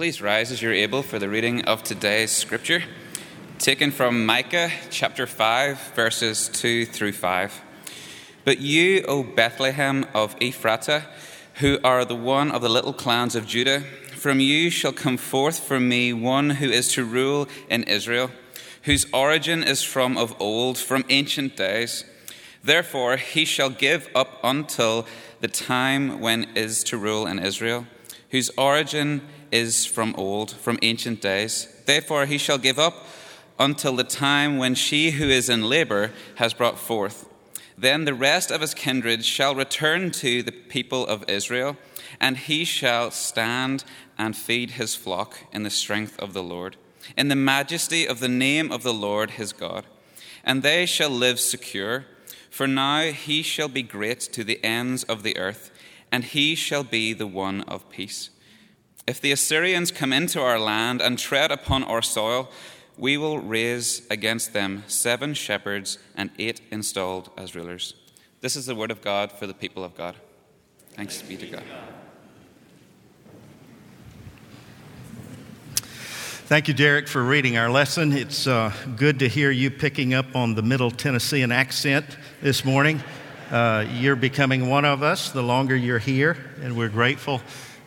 Please rise as you're able for the reading of today's scripture, taken from Micah chapter 5, verses 2 through 5. But you, O Bethlehem of Ephratah, who are the one of the little clans of Judah, from you shall come forth for me one who is to rule in Israel, whose origin is from of old, from ancient days. Therefore he shall give up until the time when is to rule in Israel, whose origin is from old, from ancient days. Therefore he shall give up until the time when she who is in labor has brought forth. Then the rest of his kindred shall return to the people of Israel, and he shall stand and feed his flock in the strength of the Lord, in the majesty of the name of the Lord his God. And they shall live secure, for now he shall be great to the ends of the earth, and he shall be the one of peace. If the Assyrians come into our land and tread upon our soil, we will raise against them seven shepherds and eight installed as rulers. This is the word of God for the people of God. Thanks be to God. Thank you, Derek, for reading our lesson. It's uh, good to hear you picking up on the Middle Tennessean accent this morning. Uh, you're becoming one of us the longer you're here, and we're grateful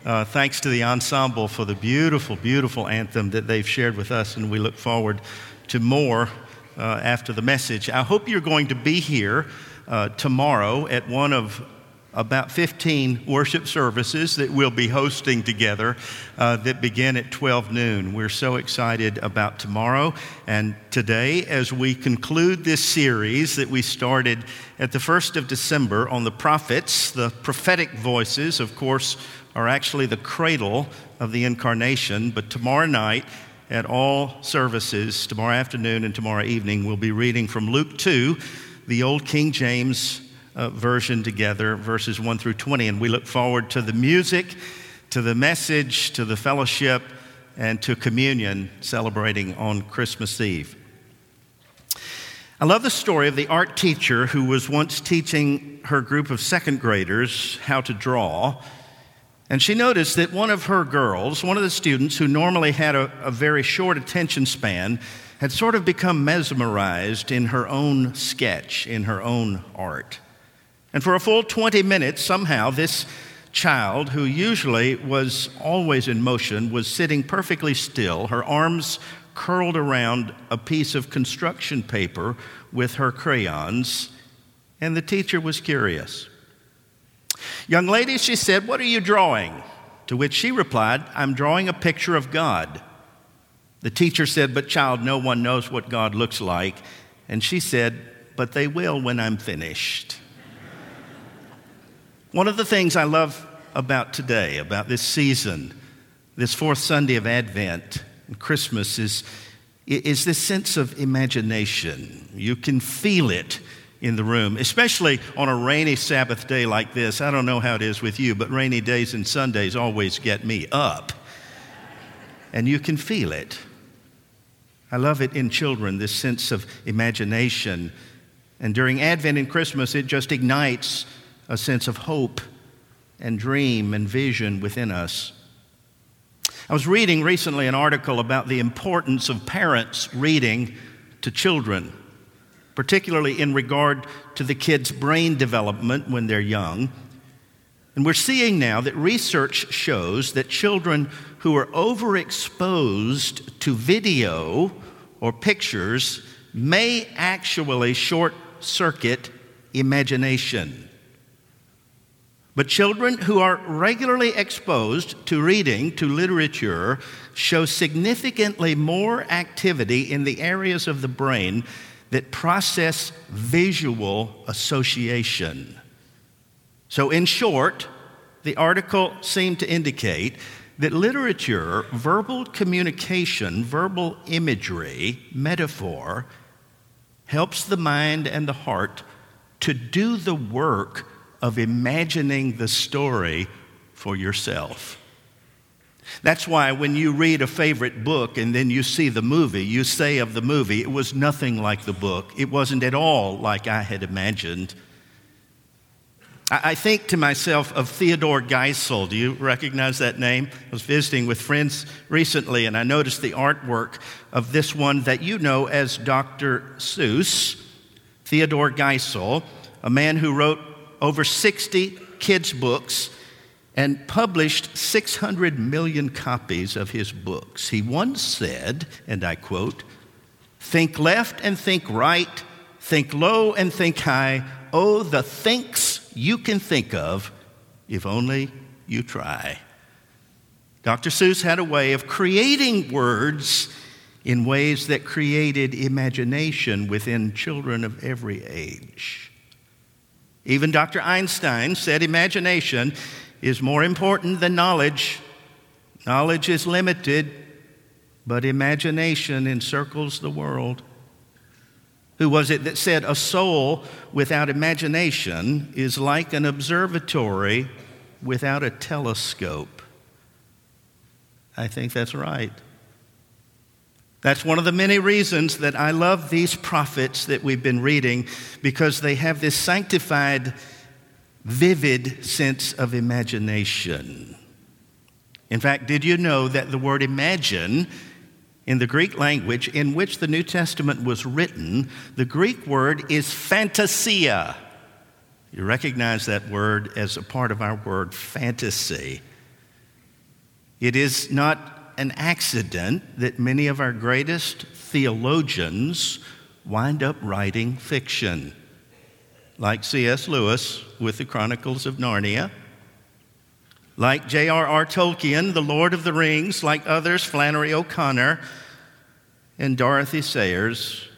uh, thanks to the ensemble for the beautiful, beautiful anthem that they've shared with us, and we look forward to more uh, after the message. I hope you're going to be here uh, tomorrow at one of about 15 worship services that we'll be hosting together uh, that begin at 12 noon. We're so excited about tomorrow and today as we conclude this series that we started at the 1st of December on the prophets, the prophetic voices, of course, are actually the cradle of the incarnation. But tomorrow night, at all services, tomorrow afternoon and tomorrow evening, we'll be reading from Luke 2, the Old King James uh, version together, verses 1 through 20. And we look forward to the music, to the message, to the fellowship, and to communion celebrating on Christmas Eve. I love the story of the art teacher who was once teaching her group of second graders how to draw and she noticed that one of her girls, one of the students who normally had a, a, very short attention span, had sort of become mesmerized in her own sketch, in her own art. And for a full 20 minutes, somehow, this child, who usually was always in motion, was sitting perfectly still, her arms curled around a piece of construction paper with her crayons, and the teacher was curious. Young lady, she said, What are you drawing? To which she replied, I'm drawing a picture of God. The teacher said, But child, no one knows what God looks like. And she said, But they will when I'm finished. One of the things I love about today, about this season, this fourth Sunday of Advent and Christmas, is, is this sense of imagination. You can feel it in the room, especially on a rainy Sabbath day like this. I don't know how it is with you, but rainy days and Sundays always get me up. And you can feel it. I love it in children, this sense of imagination. And during Advent and Christmas, it just ignites a sense of hope and dream and vision within us. I was reading recently an article about the importance of parents reading to children particularly in regard to the kids' brain development when they're young. And we're seeing now that research shows that children who are overexposed to video or pictures may actually short circuit imagination. But children who are regularly exposed to reading, to literature, show significantly more activity in the areas of the brain that process visual association. So, in short, the article seemed to indicate that literature, verbal communication, verbal imagery, metaphor, helps the mind and the heart to do the work of imagining the story for yourself. That's why when you read a favorite book and then you see the movie, you say of the movie, it was nothing like the book. It wasn't at all like I had imagined. I think to myself of Theodore Geisel. Do you recognize that name? I was visiting with friends recently and I noticed the artwork of this one that you know as Dr. Seuss, Theodore Geisel, a man who wrote over 60 kids' books and published 600 million copies of his books. He once said, and I quote, Think left and think right, think low and think high. Oh, the thinks you can think of if only you try. Dr. Seuss had a way of creating words in ways that created imagination within children of every age. Even Dr. Einstein said imagination is more important than knowledge. Knowledge is limited, but imagination encircles the world. Who was it that said, A soul without imagination is like an observatory without a telescope? I think that's right. That's one of the many reasons that I love these prophets that we've been reading because they have this sanctified vivid sense of imagination. In fact, did you know that the word imagine in the Greek language in which the New Testament was written, the Greek word is fantasia. You recognize that word as a part of our word fantasy. It is not an accident that many of our greatest theologians wind up writing fiction like C.S. Lewis with the Chronicles of Narnia, like J.R.R. Tolkien, The Lord of the Rings, like others, Flannery O'Connor and Dorothy Sayers.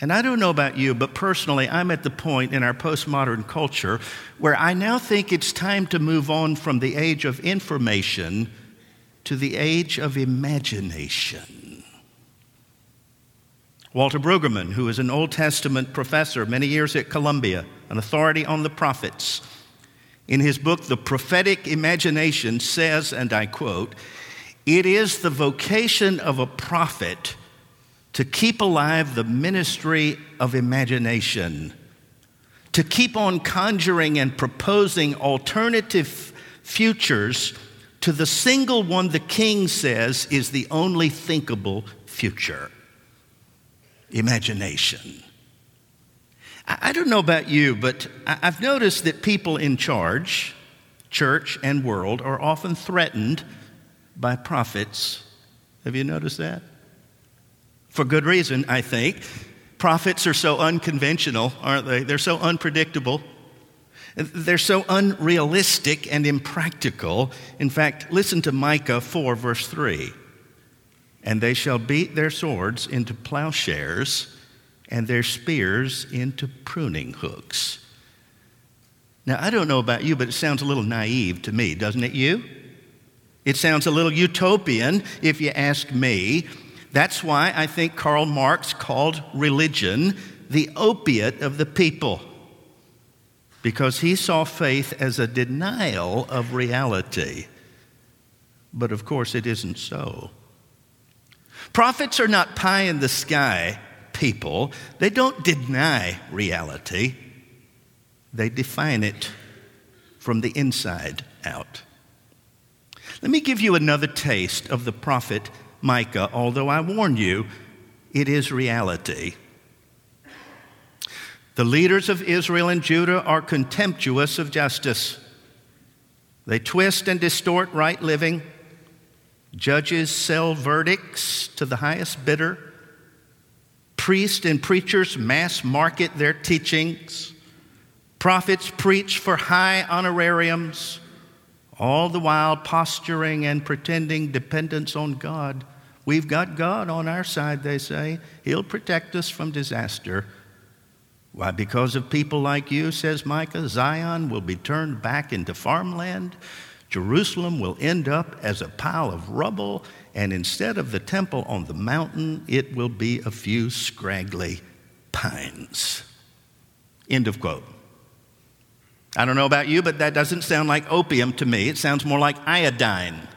And I don't know about you, but personally, I'm at the point in our postmodern culture where I now think it's time to move on from the age of information to the age of imagination. Walter Brueggemann, who is an Old Testament professor many years at Columbia, an authority on the prophets, in his book, The Prophetic Imagination, says, and I quote, It is the vocation of a prophet to keep alive the ministry of imagination, to keep on conjuring and proposing alternative futures to the single one the king says is the only thinkable future imagination. I don't know about you, but I've noticed that people in charge, church and world, are often threatened by prophets. Have you noticed that? For good reason, I think. Prophets are so unconventional, aren't they? They're so unpredictable. They're so unrealistic and impractical. In fact, listen to Micah 4, verse 3 and they shall beat their swords into plowshares and their spears into pruning hooks. Now, I don't know about you, but it sounds a little naive to me, doesn't it, you? It sounds a little utopian if you ask me. That's why I think Karl Marx called religion the opiate of the people, because he saw faith as a denial of reality. But of course, it isn't so. Prophets are not pie in the sky people, they don't deny reality, they define it from the inside out. Let me give you another taste of the prophet Micah, although I warn you, it is reality. The leaders of Israel and Judah are contemptuous of justice. They twist and distort right living. Judges sell verdicts to the highest bidder. Priests and preachers mass market their teachings. Prophets preach for high honorariums, all the while posturing and pretending dependence on God. We've got God on our side, they say. He'll protect us from disaster. Why, because of people like you, says Micah, Zion will be turned back into farmland. Jerusalem will end up as a pile of rubble, and instead of the temple on the mountain, it will be a few scraggly pines. End of quote. I don't know about you, but that doesn't sound like opium to me. It sounds more like iodine.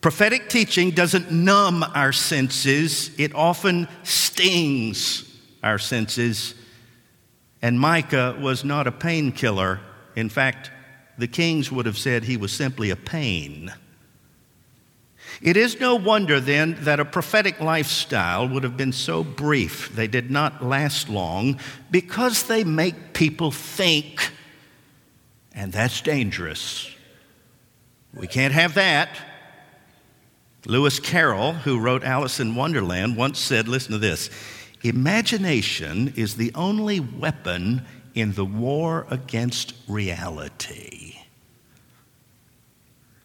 Prophetic teaching doesn't numb our senses, it often stings our senses And Micah was not a painkiller. In fact, the kings would have said he was simply a pain. It is no wonder then that a prophetic lifestyle would have been so brief. They did not last long because they make people think, and that's dangerous. We can't have that. Lewis Carroll, who wrote Alice in Wonderland, once said listen to this Imagination is the only weapon in the war against reality.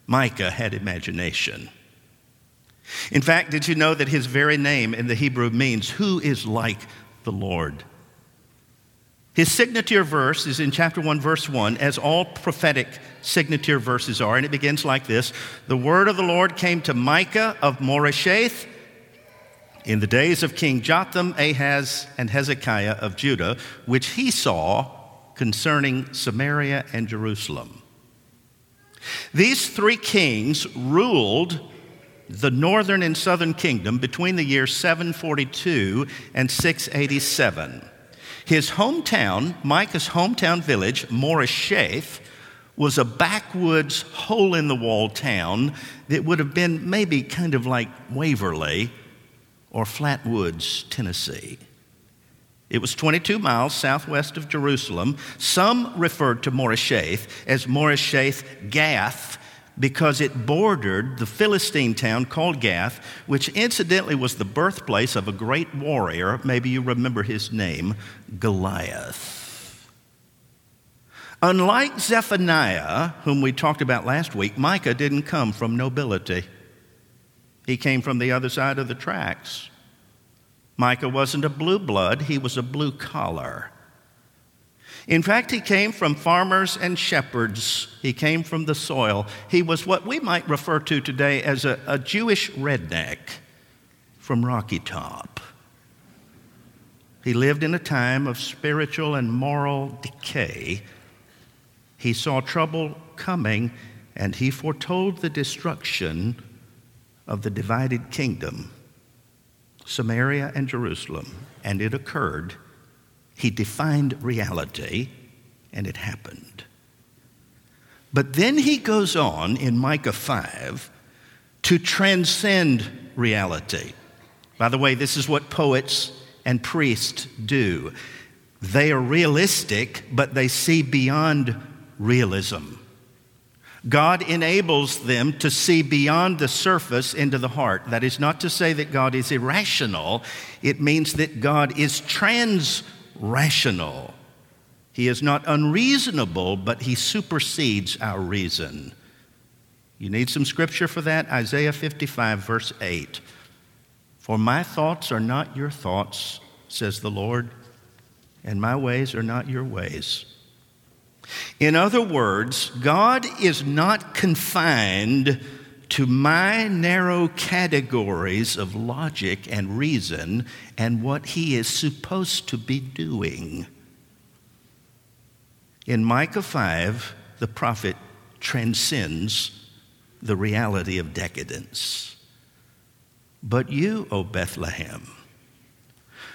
Micah had imagination. In fact, did you know that his very name in the Hebrew means, Who is like the Lord? His signature verse is in chapter 1, verse 1, as all prophetic signature verses are, and it begins like this The word of the Lord came to Micah of Moresheth in the days of King Jotham, Ahaz, and Hezekiah of Judah, which he saw concerning Samaria and Jerusalem. These three kings ruled the northern and southern kingdom between the years 742 and 687. His hometown, Micah's hometown village, Moresheth, was a backwoods, hole in the wall town that would have been maybe kind of like Waverly or Flatwoods, Tennessee. It was 22 miles southwest of Jerusalem. Some referred to Moresheth as Moresheth Gath because it bordered the Philistine town called Gath, which incidentally was the birthplace of a great warrior. Maybe you remember his name, Goliath. Unlike Zephaniah, whom we talked about last week, Micah didn't come from nobility. He came from the other side of the tracks. Micah wasn't a blue blood, he was a blue collar. In fact, he came from farmers and shepherds. He came from the soil. He was what we might refer to today as a, a Jewish redneck from Rocky Top. He lived in a time of spiritual and moral decay. He saw trouble coming and he foretold the destruction of the divided kingdom, Samaria and Jerusalem, and it occurred he defined reality, and it happened. But then he goes on in Micah 5 to transcend reality. By the way, this is what poets and priests do. They are realistic, but they see beyond realism. God enables them to see beyond the surface into the heart. That is not to say that God is irrational, it means that God is trans rational. He is not unreasonable, but he supersedes our reason. You need some scripture for that? Isaiah 55, verse 8. For my thoughts are not your thoughts, says the Lord, and my ways are not your ways. In other words, God is not confined to my narrow categories of logic and reason and what he is supposed to be doing. In Micah 5, the prophet transcends the reality of decadence. But you, O Bethlehem,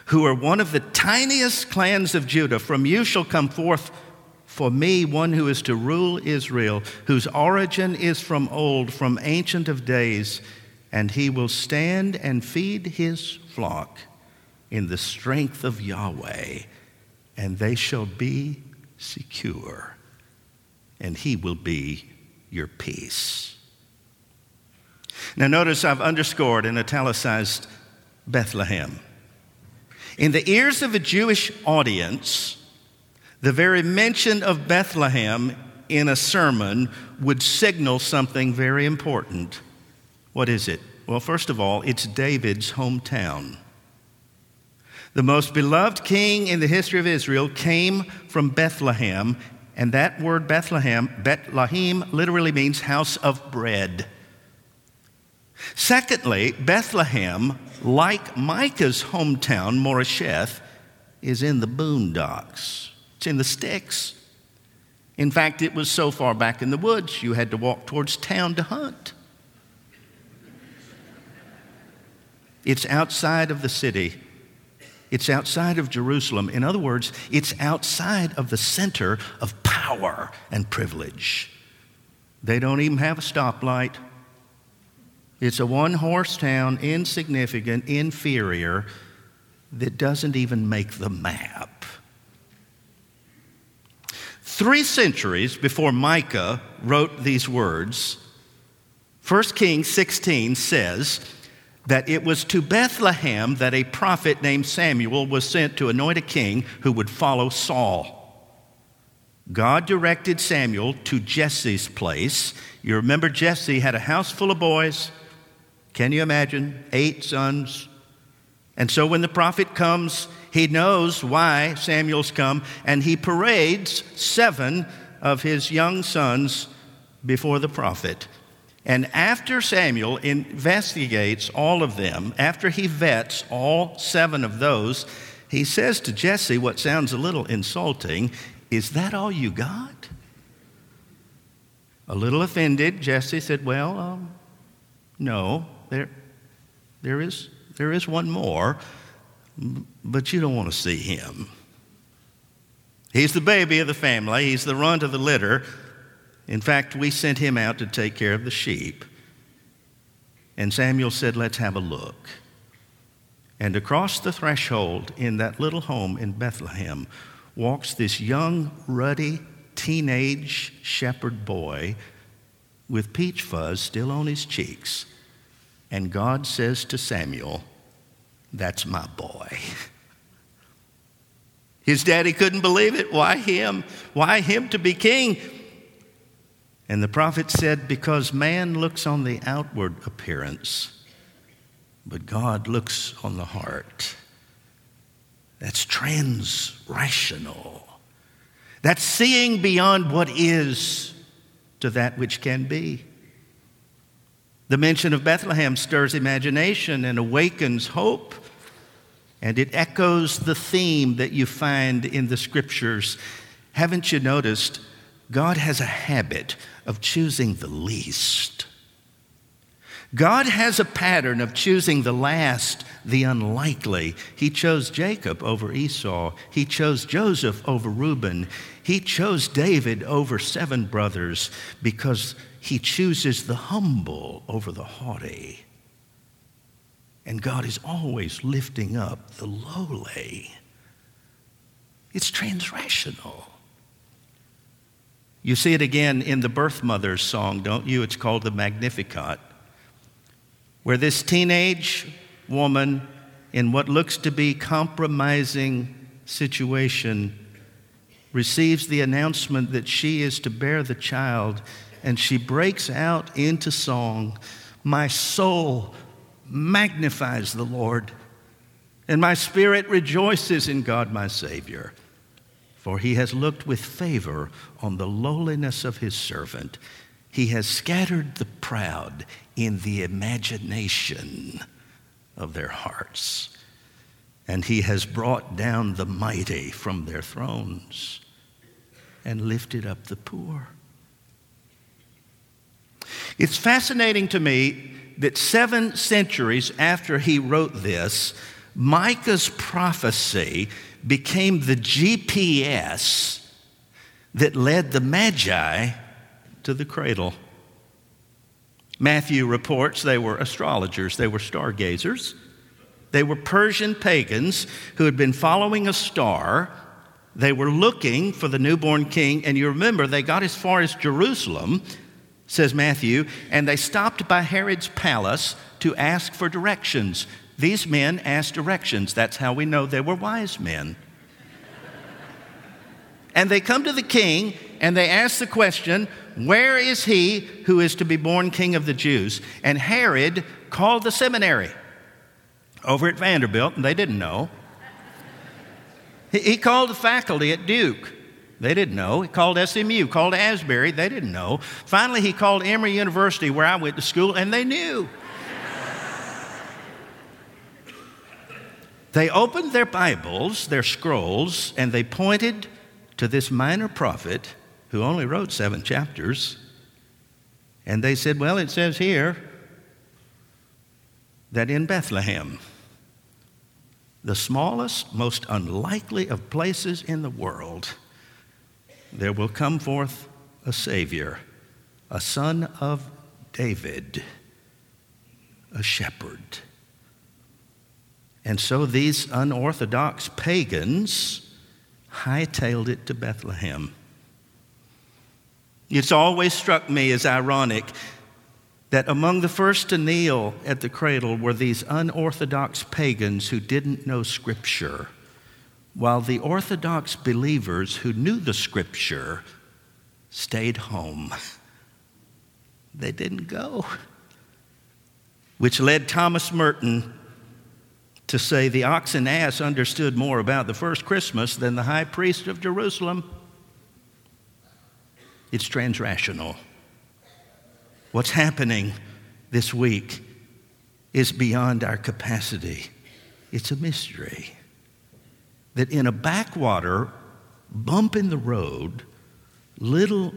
who are one of the tiniest clans of Judah, from you shall come forth for me, one who is to rule Israel, whose origin is from old, from ancient of days, and he will stand and feed his flock in the strength of Yahweh, and they shall be secure, and he will be your peace. Now, notice I've underscored and italicized Bethlehem. In the ears of a Jewish audience, the very mention of Bethlehem in a sermon would signal something very important. What is it? Well, first of all, it's David's hometown. The most beloved king in the history of Israel came from Bethlehem, and that word Bethlehem, Bethlehem, literally means house of bread. Secondly, Bethlehem, like Micah's hometown, Moresheth, is in the boondocks. It's in the sticks. In fact, it was so far back in the woods, you had to walk towards town to hunt. It's outside of the city. It's outside of Jerusalem. In other words, it's outside of the center of power and privilege. They don't even have a stoplight. It's a one horse town, insignificant, inferior, that doesn't even make the map. Three centuries before Micah wrote these words, 1 Kings 16 says, that it was to Bethlehem that a prophet named Samuel was sent to anoint a king who would follow Saul. God directed Samuel to Jesse's place. You remember Jesse had a house full of boys. Can you imagine? Eight sons. And so when the prophet comes, he knows why Samuel's come, and he parades seven of his young sons before the prophet. And after Samuel investigates all of them, after he vets all seven of those, he says to Jesse what sounds a little insulting Is that all you got? A little offended, Jesse said, Well, um, no, there, there, is, there is one more, but you don't want to see him. He's the baby of the family, he's the runt of the litter. In fact, we sent him out to take care of the sheep. And Samuel said, Let's have a look. And across the threshold in that little home in Bethlehem walks this young, ruddy, teenage shepherd boy with peach fuzz still on his cheeks. And God says to Samuel, That's my boy. His daddy couldn't believe it. Why him? Why him to be king? And the prophet said, Because man looks on the outward appearance, but God looks on the heart. That's transrational. That's seeing beyond what is to that which can be. The mention of Bethlehem stirs imagination and awakens hope. And it echoes the theme that you find in the scriptures. Haven't you noticed? God has a habit of choosing the least. God has a pattern of choosing the last, the unlikely. He chose Jacob over Esau. He chose Joseph over Reuben. He chose David over seven brothers because he chooses the humble over the haughty. And God is always lifting up the lowly. It's transrational. You see it again in the Birth Mothers song, don't you? It's called the Magnificat, where this teenage woman, in what looks to be compromising situation, receives the announcement that she is to bear the child, and she breaks out into song. My soul magnifies the Lord, and my spirit rejoices in God my Savior for he has looked with favor on the lowliness of his servant. He has scattered the proud in the imagination of their hearts, and he has brought down the mighty from their thrones and lifted up the poor. It's fascinating to me that seven centuries after he wrote this, Micah's prophecy became the GPS that led the Magi to the cradle. Matthew reports they were astrologers, they were stargazers. They were Persian pagans who had been following a star. They were looking for the newborn king, and you remember they got as far as Jerusalem, says Matthew, and they stopped by Herod's palace to ask for directions. These men asked directions. That's how we know they were wise men. and they come to the king and they ask the question, Where is he who is to be born king of the Jews? And Herod called the seminary over at Vanderbilt, and they didn't know. He called the faculty at Duke. They didn't know. He called SMU, called Asbury. They didn't know. Finally, he called Emory University, where I went to school, and they knew. They opened their Bibles, their scrolls, and they pointed to this minor prophet who only wrote seven chapters. And they said, Well, it says here that in Bethlehem the smallest, most unlikely of places in the world, there will come forth a Savior, a son of David, a shepherd. And so these unorthodox pagans hightailed it to Bethlehem. It's always struck me as ironic that among the first to kneel at the cradle were these unorthodox pagans who didn't know Scripture, while the Orthodox believers who knew the Scripture stayed home. They didn't go. Which led Thomas Merton to say the ox and ass understood more about the first Christmas than the high priest of Jerusalem. It's transrational. What's happening this week is beyond our capacity. It's a mystery. That in a backwater, bump in the road, little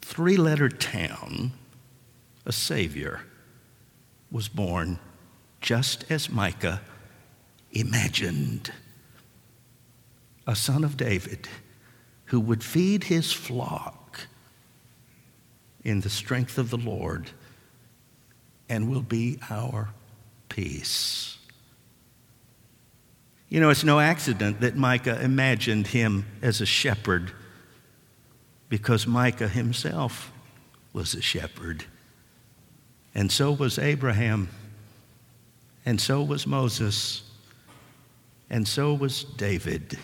three letter town, a Savior was born just as Micah imagined. A son of David who would feed his flock in the strength of the Lord and will be our peace. You know, it's no accident that Micah imagined him as a shepherd because Micah himself was a shepherd. And so was Abraham. And so was Moses. And so was David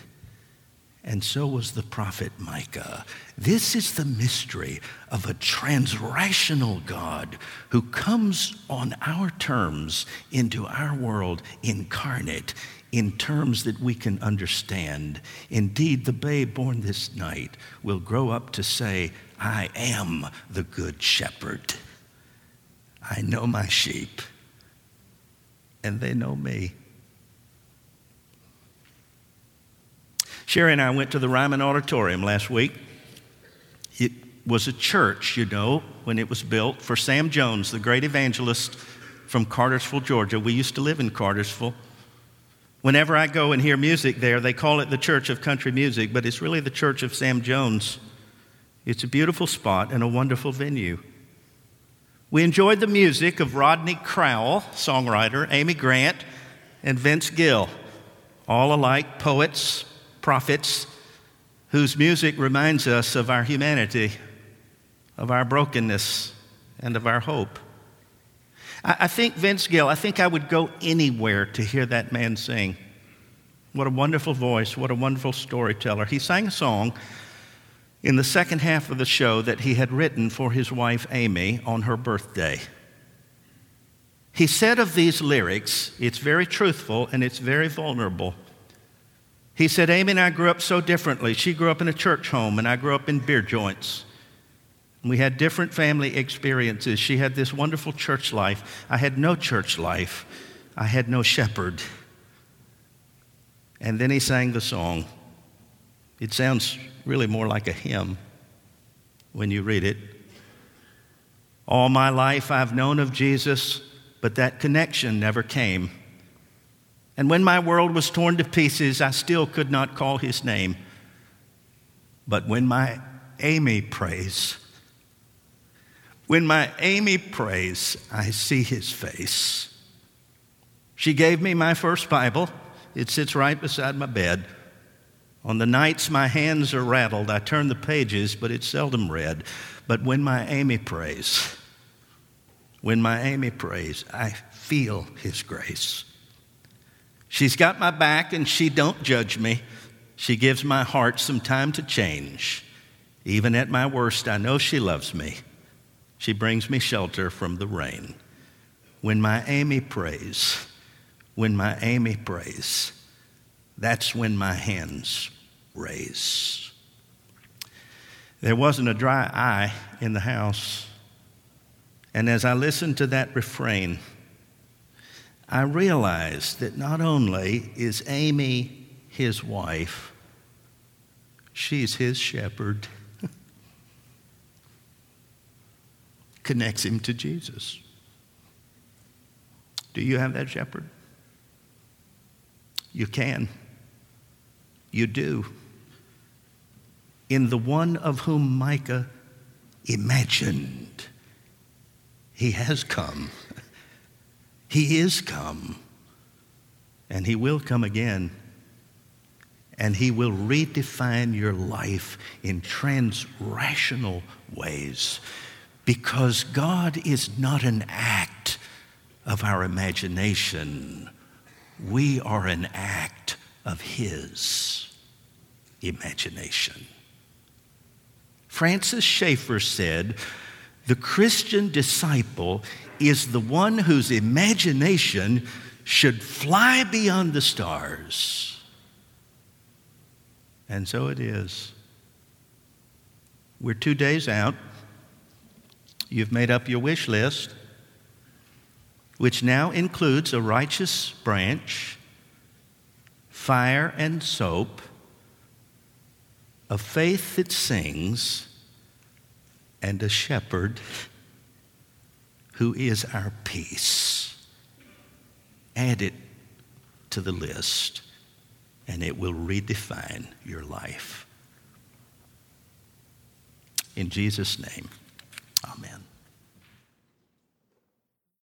and so was the prophet Micah. This is the mystery of a transrational God who comes on our terms into our world incarnate in terms that we can understand. Indeed, the babe born this night will grow up to say, I am the good shepherd. I know my sheep, and they know me. Sherry and I went to the Ryman Auditorium last week. It was a church, you know, when it was built for Sam Jones, the great evangelist from Cartersville, Georgia. We used to live in Cartersville. Whenever I go and hear music there, they call it the Church of Country Music, but it's really the Church of Sam Jones. It's a beautiful spot and a wonderful venue. We enjoyed the music of Rodney Crowell, songwriter, Amy Grant, and Vince Gill, all alike poets, prophets whose music reminds us of our humanity, of our brokenness, and of our hope. I, I think Vince Gill, I think I would go anywhere to hear that man sing. What a wonderful voice, what a wonderful storyteller. He sang a song in the second half of the show that he had written for his wife Amy on her birthday. He said of these lyrics, it's very truthful and it's very vulnerable. He said, Amy and I grew up so differently. She grew up in a church home, and I grew up in beer joints. We had different family experiences. She had this wonderful church life. I had no church life. I had no shepherd. And then he sang the song. It sounds really more like a hymn when you read it. All my life I've known of Jesus, but that connection never came. And when my world was torn to pieces, I still could not call his name. But when my Amy prays, when my Amy prays, I see his face. She gave me my first Bible. It sits right beside my bed. On the nights my hands are rattled, I turn the pages, but it's seldom read. But when my Amy prays, when my Amy prays, I feel his grace. She's got my back and she don't judge me. She gives my heart some time to change. Even at my worst, I know she loves me. She brings me shelter from the rain. When my Amy prays, when my Amy prays, that's when my hands raise. There wasn't a dry eye in the house. And as I listened to that refrain, I realized that not only is Amy his wife, she's his shepherd. Connects him to Jesus. Do you have that shepherd? you can. You do. In the one of whom Micah imagined, he has come. He is come. And he will come again. And he will redefine your life in transrational ways because God is not an act of our imagination. We are an act of His imagination. Francis Schaeffer said, The Christian disciple is the one whose imagination should fly beyond the stars. And so it is. We're two days out. You've made up your wish list which now includes a righteous branch, fire and soap, a faith that sings, and a shepherd who is our peace. Add it to the list, and it will redefine your life. In Jesus' name, amen.